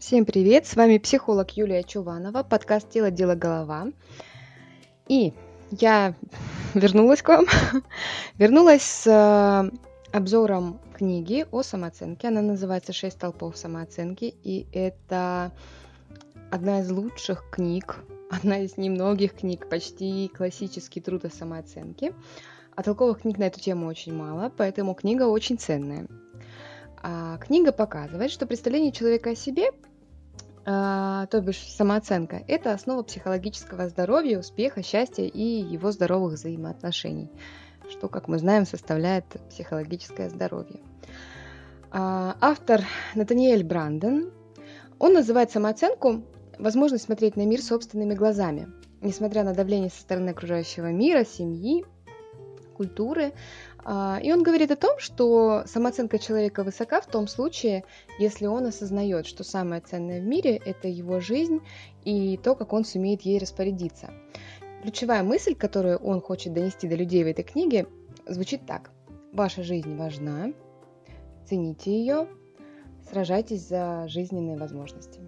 Всем привет! С вами психолог Юлия Чуванова, подкаст «Тело, дело, голова». И я вернулась к вам. вернулась с э, обзором книги о самооценке. Она называется «Шесть толпов самооценки». И это одна из лучших книг, одна из немногих книг, почти классический труд о самооценке. А толковых книг на эту тему очень мало, поэтому книга очень ценная. А книга показывает, что представление человека о себе то бишь самооценка, это основа психологического здоровья, успеха, счастья и его здоровых взаимоотношений, что, как мы знаем, составляет психологическое здоровье. А, автор Натаниэль Бранден, он называет самооценку возможность смотреть на мир собственными глазами, несмотря на давление со стороны окружающего мира, семьи, культуры, а, и он говорит о том, что самооценка человека высока в том случае, если он осознает, что самое ценное в мире – это его жизнь и то, как он сумеет ей распорядиться. Ключевая мысль, которую он хочет донести до людей в этой книге, звучит так. Ваша жизнь важна, цените ее, сражайтесь за жизненные возможности.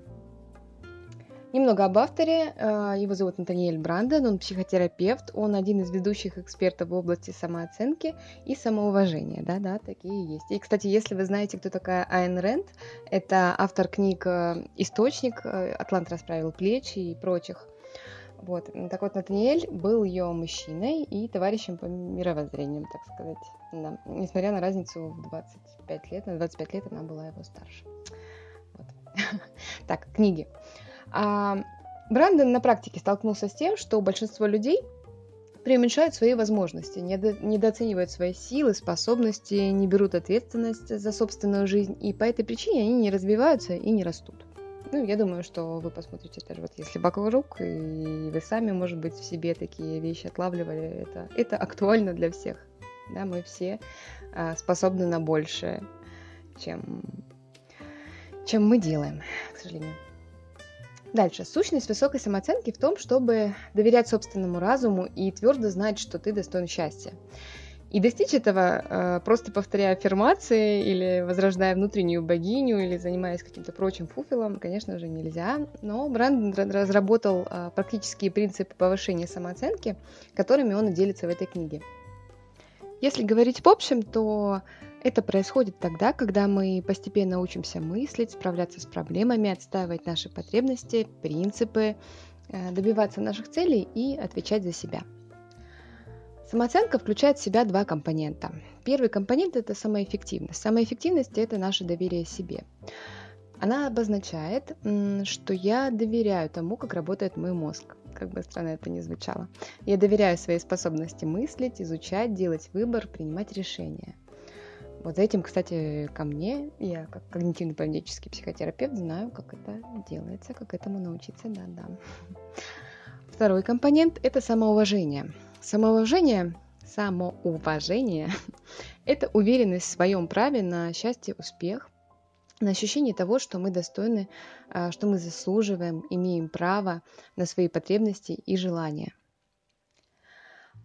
Немного об авторе. А, его зовут Натаниэль Бранден, он психотерапевт, он один из ведущих экспертов в области самооценки и самоуважения. Да-да, такие есть. И, кстати, если вы знаете, кто такая Айн Рэнд, это автор книг э, «Источник», э, «Атлант расправил плечи» и прочих. Вот. Так вот, Натаниэль был ее мужчиной и товарищем по мировоззрениям, так сказать. Да. Несмотря на разницу в 25 лет, на 25 лет она была его старше. Вот. Так, книги. А Брандон на практике столкнулся с тем, что большинство людей преуменьшают свои возможности, недо, недооценивают свои силы, способности, не берут ответственность за собственную жизнь, и по этой причине они не развиваются и не растут. Ну, я думаю, что вы посмотрите даже вот если вокруг, и вы сами, может быть, в себе такие вещи отлавливали, это, это актуально для всех. Да, мы все а, способны на большее, чем, чем мы делаем, к сожалению. Дальше. Сущность высокой самооценки в том, чтобы доверять собственному разуму и твердо знать, что ты достоин счастья. И достичь этого, э, просто повторяя аффирмации или возрождая внутреннюю богиню или занимаясь каким-то прочим фуфелом, конечно же, нельзя. Но Брэндон разработал э, практические принципы повышения самооценки, которыми он делится в этой книге. Если говорить в общем, то это происходит тогда, когда мы постепенно учимся мыслить, справляться с проблемами, отстаивать наши потребности, принципы, э, добиваться наших целей и отвечать за себя. Самооценка включает в себя два компонента. Первый компонент – это самоэффективность. Самоэффективность – это наше доверие себе. Она обозначает, что я доверяю тому, как работает мой мозг. Как бы странно это ни звучало. Я доверяю своей способности мыслить, изучать, делать выбор, принимать решения. Вот за этим, кстати, ко мне, я как когнитивно-поведенческий психотерапевт знаю, как это делается, как этому научиться, да-да. Второй компонент – это самоуважение. Самоуважение, самоуважение – это уверенность в своем праве на счастье, успех, на ощущение того, что мы достойны, а, что мы заслуживаем, имеем право на свои потребности и желания –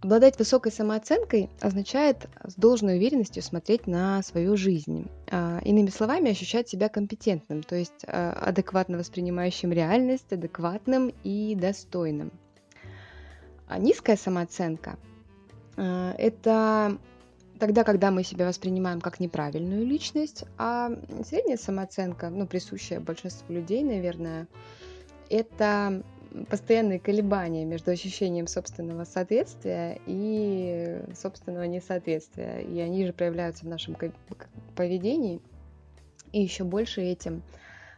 Обладать высокой самооценкой означает с должной уверенностью смотреть на свою жизнь. А, иными словами, ощущать себя компетентным, то есть а, адекватно воспринимающим реальность, адекватным и достойным. А низкая самооценка – это тогда, когда мы себя воспринимаем как неправильную личность, а средняя самооценка, ну, присущая большинству людей, наверное, это постоянные колебания между ощущением собственного соответствия и собственного несоответствия. И они же проявляются в нашем поведении. И еще больше этим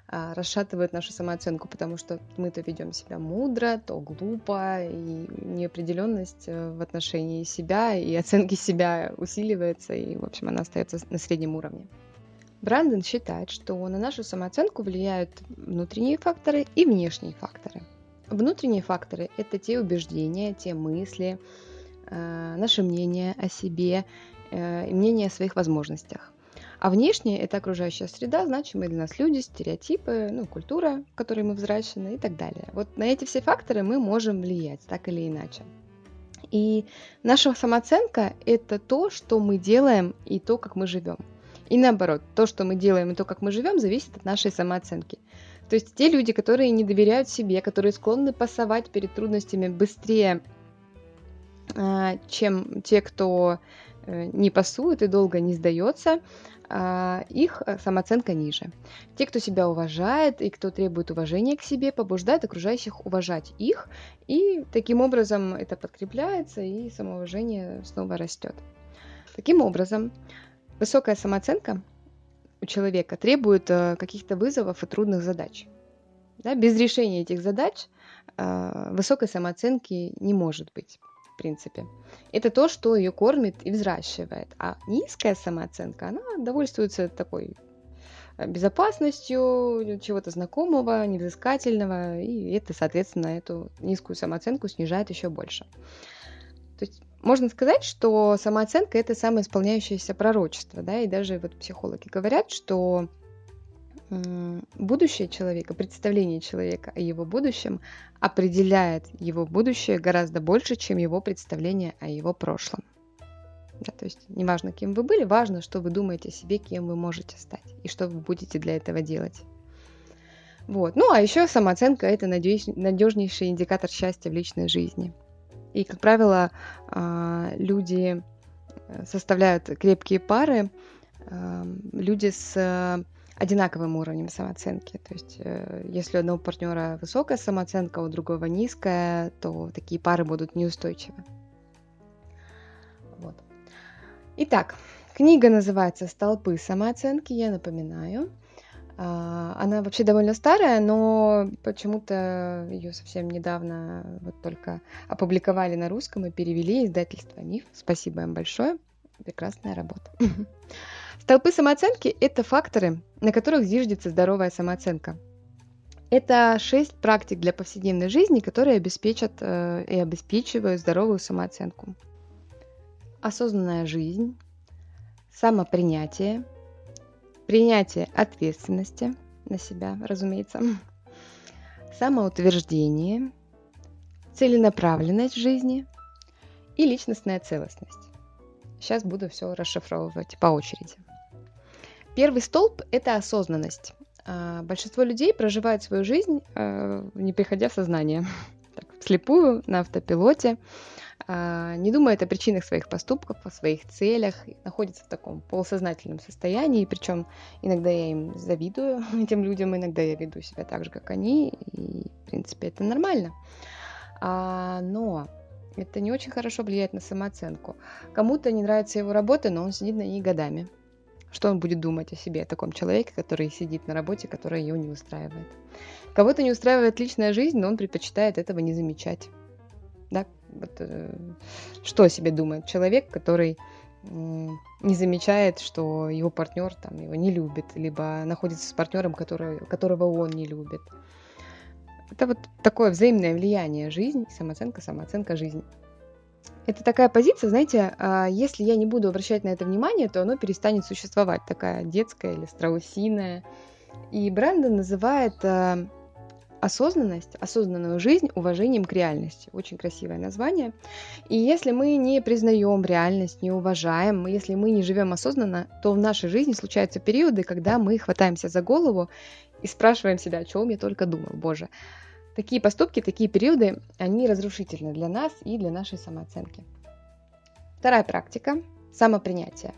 а, расшатывают нашу самооценку, потому что мы то ведем себя мудро, то глупо, и неопределенность э, в отношении себя и оценки себя усиливается, и, в общем, она остается на среднем уровне. Брандон считает, что на нашу самооценку влияют внутренние факторы и внешние факторы – Внутренние факторы – это те убеждения, те мысли, э, наше мнение о себе, э, мнение о своих возможностях. А внешние – это окружающая среда, значимые для нас люди, стереотипы, ну, культура, в которой мы взращены и так далее. Вот на эти все факторы мы можем влиять так или иначе. И наша самооценка – это то, что мы делаем и то, как мы живем. И наоборот, то, что мы делаем и то, как мы живем, зависит от нашей самооценки. То есть те люди, которые не доверяют себе, которые склонны пасовать перед трудностями быстрее, а, чем те, кто э, не пасует и долго не сдается, а, их э, самооценка ниже. Те, кто себя уважает и кто требует уважения к себе, побуждают окружающих уважать их, и таким образом это подкрепляется, и самоуважение снова растет. Таким образом, высокая самооценка у человека требует э, каких-то вызовов и трудных задач. Да, без решения этих задач э, высокой самооценки не может быть, в принципе. Это то, что ее кормит и взращивает. А низкая самооценка, она довольствуется такой э, безопасностью, чего-то знакомого, невзыскательного, и это, соответственно, эту низкую самооценку снижает еще больше. То есть можно сказать, что самооценка это самоисполняющееся пророчество, да, и даже вот психологи говорят, что будущее человека, представление человека о его будущем определяет его будущее гораздо больше, чем его представление о его прошлом. Да, то есть неважно, кем вы были, важно, что вы думаете о себе, кем вы можете стать и что вы будете для этого делать. Вот. Ну, а еще самооценка – это надежнейший индикатор счастья в личной жизни – и, как правило, а, люди э, составляют крепкие пары, а, люди с одинаковым уровнем самооценки. То есть, э, если у одного партнера высокая самооценка, у другого низкая, то такие пары будут неустойчивы. Вот. Итак, книга называется «Столпы самооценки», я напоминаю. А, она вообще довольно старая, но почему-то ее совсем недавно вот только опубликовали на русском и перевели издательство МИФ. Спасибо им большое. Прекрасная работа. Столпы самооценки – это факторы, на которых зиждется здоровая самооценка. Это шесть практик для повседневной жизни, которые обеспечат э, и обеспечивают здоровую самооценку. Осознанная жизнь, самопринятие – принятие ответственности на себя, разумеется, самоутверждение, целенаправленность жизни и личностная целостность. Сейчас буду все расшифровывать по очереди. Первый столб – это осознанность. А, большинство людей проживают свою жизнь, а, не приходя в сознание, так, вслепую, на автопилоте, не думает о причинах своих поступков, о своих целях, находится в таком полусознательном состоянии, причем иногда я им завидую, этим людям, иногда я веду себя так же, как они, и, в принципе, это нормально. А, но это не очень хорошо влияет на самооценку. Кому-то не нравится его работа, но он сидит на ней годами. Что он будет думать о себе, о таком человеке, который сидит на работе, которая его не устраивает? Кого-то не устраивает личная жизнь, но он предпочитает этого не замечать. Вот, э, что о себе думает человек, который не замечает, что его партнер там его не любит, либо находится с партнером, который, которого он не любит. Это вот такое взаимное влияние жизнь, самооценка, самооценка жизнь. Это такая позиция, знаете, а, если я не буду обращать на это внимание, то оно перестанет существовать, такая детская или страусиная. И Брэндон называет а, осознанность, осознанную жизнь уважением к реальности. Очень красивое название. И если мы не признаем реальность, не уважаем, если мы не живем осознанно, то в нашей жизни случаются периоды, когда мы хватаемся за голову и спрашиваем себя, о чем я только думал, боже. Такие поступки, такие периоды, они разрушительны для нас и для нашей самооценки. Вторая практика – самопринятие.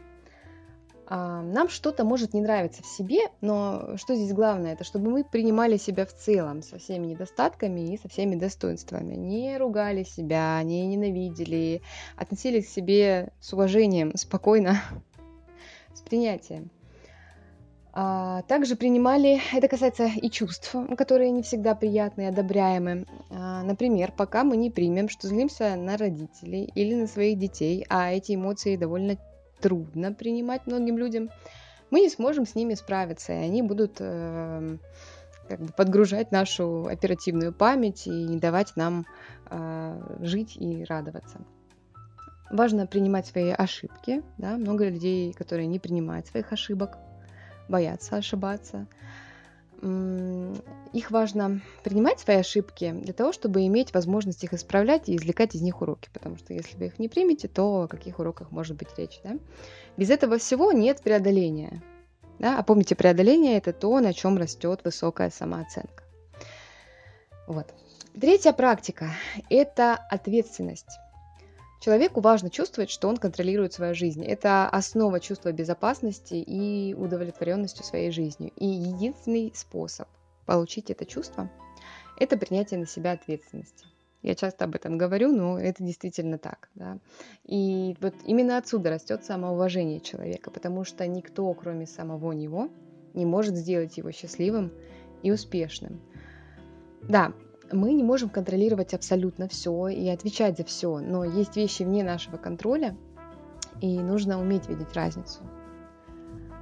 А, нам что-то может не нравиться в себе, но что здесь главное, это чтобы мы принимали себя в целом со всеми недостатками и со всеми достоинствами. Не ругали себя, не ненавидели, относились к себе с уважением, спокойно, с принятием. А, также принимали, это касается и чувств, которые не всегда приятные, одобряемые. А, например, пока мы не примем, что злимся на родителей или на своих детей, а эти эмоции довольно трудно принимать многим людям, мы не сможем с ними справиться, и они будут э, как бы подгружать нашу оперативную память и не давать нам э, жить и радоваться. Важно принимать свои ошибки. Да? Много людей, которые не принимают своих ошибок, боятся ошибаться их важно принимать свои ошибки для того, чтобы иметь возможность их исправлять и извлекать из них уроки. Потому что если вы их не примете, то о каких уроках может быть речь? Да? Без этого всего нет преодоления. Да? А помните, преодоление – это то, на чем растет высокая самооценка. Вот. Третья практика – это ответственность. Человеку важно чувствовать, что он контролирует свою жизнь. Это основа чувства безопасности и удовлетворенностью своей жизнью. И единственный способ получить это чувство – это принятие на себя ответственности. Я часто об этом говорю, но это действительно так. Да? И вот именно отсюда растет самоуважение человека, потому что никто, кроме самого него, не может сделать его счастливым и успешным. Да, мы не можем контролировать абсолютно все и отвечать за все, но есть вещи вне нашего контроля, и нужно уметь видеть разницу.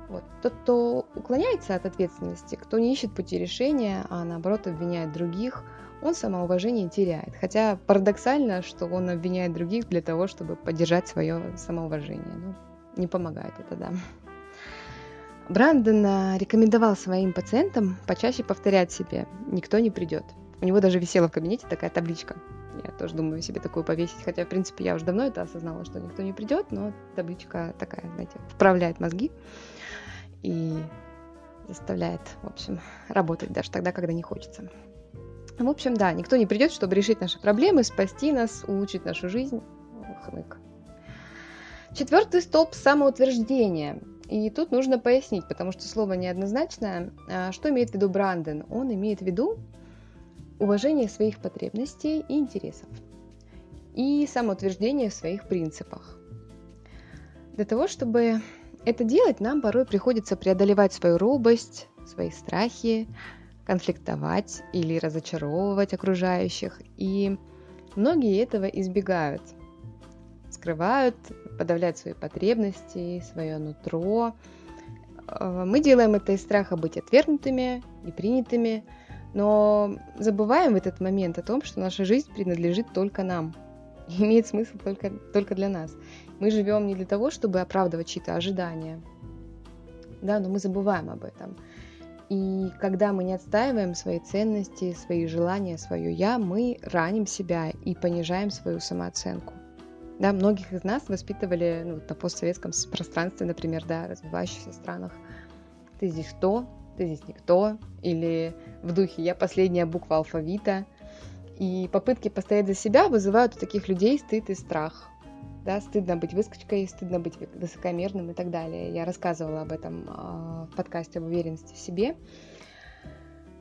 Вот. Тот, кто уклоняется от ответственности, кто не ищет пути решения, а наоборот обвиняет других, он самоуважение теряет. Хотя парадоксально, что он обвиняет других для того, чтобы поддержать свое самоуважение. Ну, не помогает это, да. Брандон а, рекомендовал своим пациентам почаще повторять себе «никто не придет». У него даже висела в кабинете такая табличка. Я тоже думаю себе такую повесить, хотя, в принципе, я уже давно это осознала, что никто не придет, но табличка такая, знаете, вправляет мозги и заставляет, в общем, работать даже тогда, когда не хочется. В общем, да, никто не придет, чтобы решить наши проблемы, спасти нас, улучшить нашу жизнь. Хмык. Четвертый столб – самоутверждения. И тут нужно пояснить, потому что слово неоднозначное. А, что имеет в виду Бранден? Он имеет в виду уважение своих потребностей и интересов и самоутверждение в своих принципах. Для того, чтобы это делать, нам порой приходится преодолевать свою робость, свои страхи, конфликтовать или разочаровывать окружающих. И многие этого избегают, скрывают, подавляют свои потребности, свое нутро. Э, мы делаем это из страха быть отвергнутыми, непринятыми, но забываем в этот момент о том, что наша жизнь принадлежит только нам, и имеет смысл только, только для нас. Мы живем не для того, чтобы оправдывать чьи-то ожидания, да, но мы забываем об этом. И когда мы не отстаиваем свои ценности, свои желания, свое «я», мы раним себя и понижаем свою самооценку. Да, многих из нас воспитывали ну, на постсоветском пространстве, например, да, развивающихся странах. Ты здесь кто? Ты здесь никто, или в духе «я последняя буква алфавита». И попытки постоять за себя вызывают у таких людей стыд и страх. Да, стыдно быть выскочкой, стыдно быть высокомерным и так далее. Я рассказывала об этом э, в подкасте об уверенности в себе.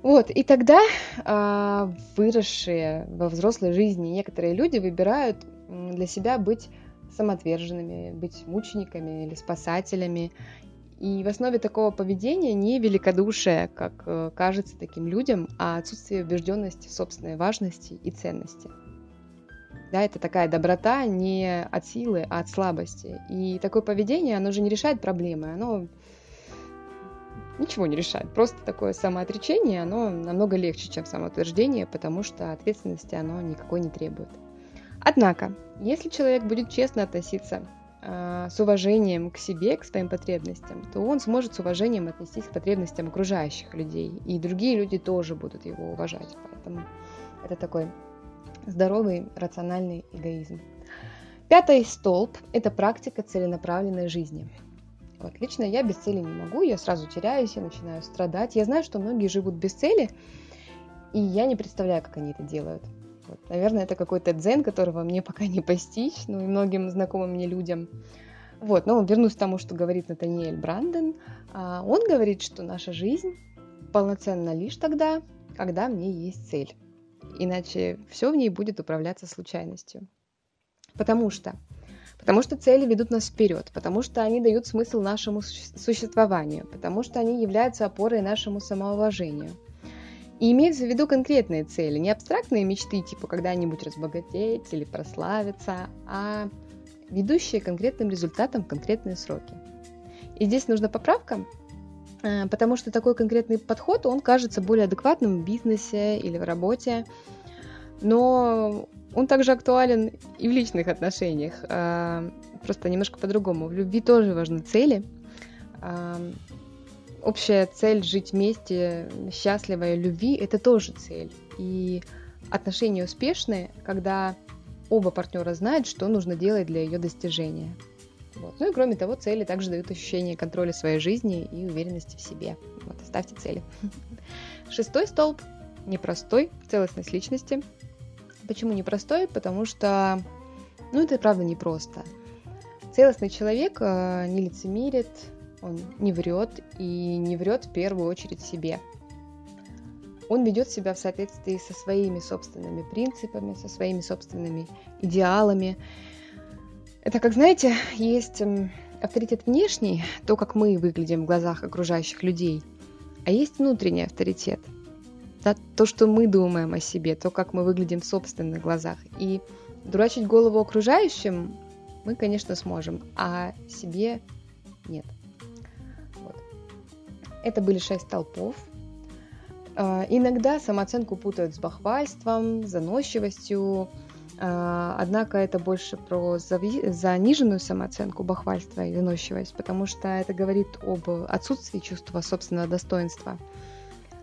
Вот, и тогда э, выросшие во взрослой жизни некоторые люди выбирают для себя быть самоотверженными, быть мучениками или спасателями и в основе такого поведения не великодушие, как э, кажется таким людям, а отсутствие убежденности собственной важности и ценности. Да, это такая доброта не от силы, а от слабости. И такое поведение, оно же не решает проблемы, оно ничего не решает. Просто такое самоотречение, оно намного легче, чем самоутверждение, потому что ответственности оно никакой не требует. Однако, если человек будет честно относиться с уважением к себе, к своим потребностям, то он сможет с уважением отнестись к потребностям окружающих людей. И другие люди тоже будут его уважать. Поэтому это такой здоровый, рациональный эгоизм. Пятый столб – это практика целенаправленной жизни. Вот, лично я без цели не могу, я сразу теряюсь, я начинаю страдать. Я знаю, что многие живут без цели, и я не представляю, как они это делают. Вот, наверное, это какой-то дзен, которого мне пока не постичь, ну и многим знакомым мне людям. Вот, но вернусь к тому, что говорит Натаниэль Бранден. А, он говорит, что наша жизнь полноценна лишь тогда, когда в ней есть цель. Иначе все в ней будет управляться случайностью. Потому что Потому что цели ведут нас вперед, потому что они дают смысл нашему существованию, потому что они являются опорой нашему самоуважению – и имеется в виду конкретные цели, не абстрактные мечты, типа когда-нибудь разбогатеть или прославиться, а ведущие конкретным результатам в конкретные сроки. И здесь нужна поправка, э, потому что такой конкретный подход, он кажется более адекватным в бизнесе или в работе, но он также актуален и в личных отношениях, э, просто немножко по-другому. В любви тоже важны цели, э, общая цель жить вместе, счастливой любви, это тоже цель. И отношения успешные, когда оба партнера знают, что нужно делать для ее достижения. Вот. Ну и кроме того, цели также дают ощущение контроля своей жизни и уверенности в себе. Вот, ставьте цели. Шестой столб непростой, целостность личности. Почему непростой? Потому что, ну, это правда непросто. Целостный человек э, не лицемерит, он не врет и не врет в первую очередь себе. Он ведет себя в соответствии со своими собственными принципами, со своими собственными идеалами. Это как, знаете, есть эм, авторитет внешний, то, как мы выглядим в глазах окружающих людей, а есть внутренний авторитет, да, то, что мы думаем о себе, то, как мы выглядим в собственных глазах. И дурачить голову окружающим мы, конечно, сможем, а себе нет. Это были шесть столпов. А, иногда самооценку путают с бахвальством, заносчивостью, а, однако это больше про заниженную самооценку, бахвальство и выносчивость, потому что это говорит об отсутствии чувства собственного достоинства.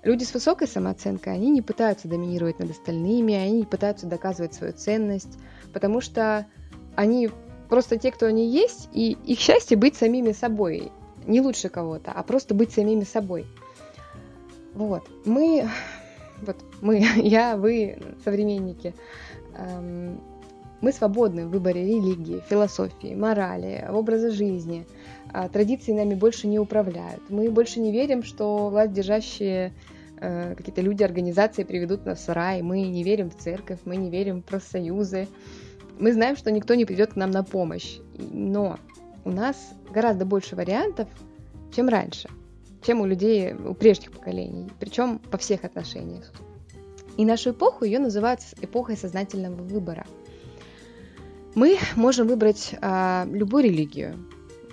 Люди с высокой самооценкой, они не пытаются доминировать над остальными, они не пытаются доказывать свою ценность, потому что они просто те, кто они есть, и их счастье быть самими собой, не лучше кого-то, а просто быть самими собой – вот, мы, вот мы, я, вы, современники, эм, мы свободны в выборе религии, философии, морали, образа жизни. А традиции нами больше не управляют. Мы больше не верим, что власть держащие э, какие-то люди, организации приведут нас в рай. Мы не верим в церковь, мы не верим в профсоюзы. Мы знаем, что никто не придет к нам на помощь. Но у нас гораздо больше вариантов, чем раньше чем у людей, у прежних поколений, причем по всех отношениях. И нашу эпоху ее называют эпохой сознательного выбора. Мы можем выбрать а, любую религию,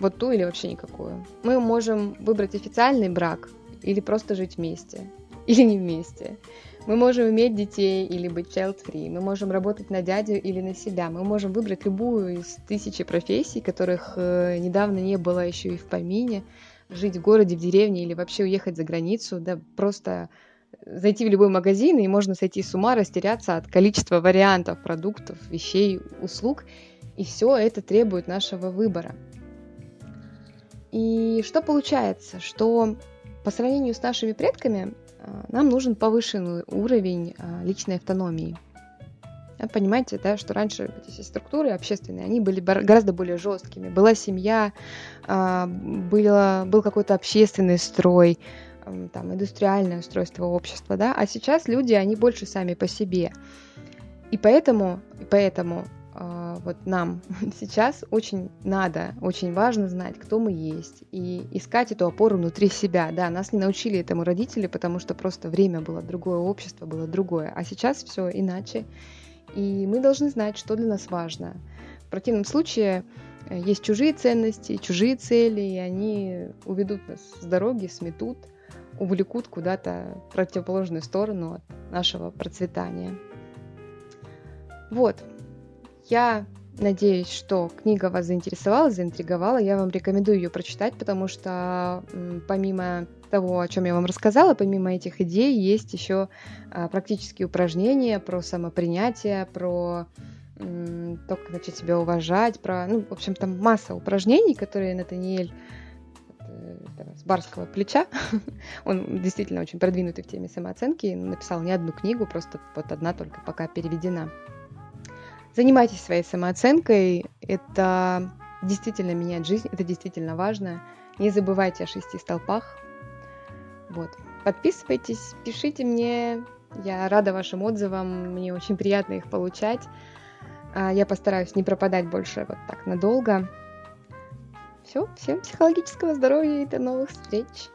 вот ту или вообще никакую. Мы можем выбрать официальный брак или просто жить вместе, или не вместе. Мы можем иметь детей или быть child-free. Мы можем работать на дядю или на себя. Мы можем выбрать любую из тысячи профессий, которых э, недавно не было еще и в помине жить в городе, в деревне или вообще уехать за границу, да, просто зайти в любой магазин, и можно сойти с ума, растеряться от количества вариантов продуктов, вещей, услуг, и все это требует нашего выбора. И что получается? Что по сравнению с нашими предками нам нужен повышенный уровень а, личной автономии – Понимаете, да, что раньше эти структуры общественные, они были гораздо более жесткими. Была семья, а, было, был какой-то общественный строй, там, индустриальное устройство общества, да, а сейчас люди, они больше сами по себе. И поэтому, и поэтому вот нам сейчас очень надо, очень важно знать, кто мы есть, и искать эту опору внутри себя. Да, нас не научили этому родители, потому что просто время было другое, общество было другое, а сейчас все иначе. И мы должны знать, что для нас важно. В противном случае э, есть чужие ценности, чужие цели, и они уведут нас с дороги, сметут, увлекут куда-то в противоположную сторону от нашего процветания. Вот. Я надеюсь, что книга вас заинтересовала, заинтриговала. Я вам рекомендую ее прочитать, потому что помимо того, о чем я вам рассказала, помимо этих идей, есть еще а, практические упражнения про самопринятие, про то, как начать себя уважать, про, ну, в общем, там масса упражнений, которые Натаниэль э, с барского плеча. Он действительно очень продвинутый в теме самооценки, написал не одну книгу, просто вот одна только пока переведена. Занимайтесь своей самооценкой, это действительно меняет жизнь, это действительно важно. Не забывайте о шести столпах, вот. Подписывайтесь, пишите мне. Я рада вашим отзывам. Мне очень приятно их получать. А, я постараюсь не пропадать больше вот так надолго. Все, всем психологического здоровья и до новых встреч.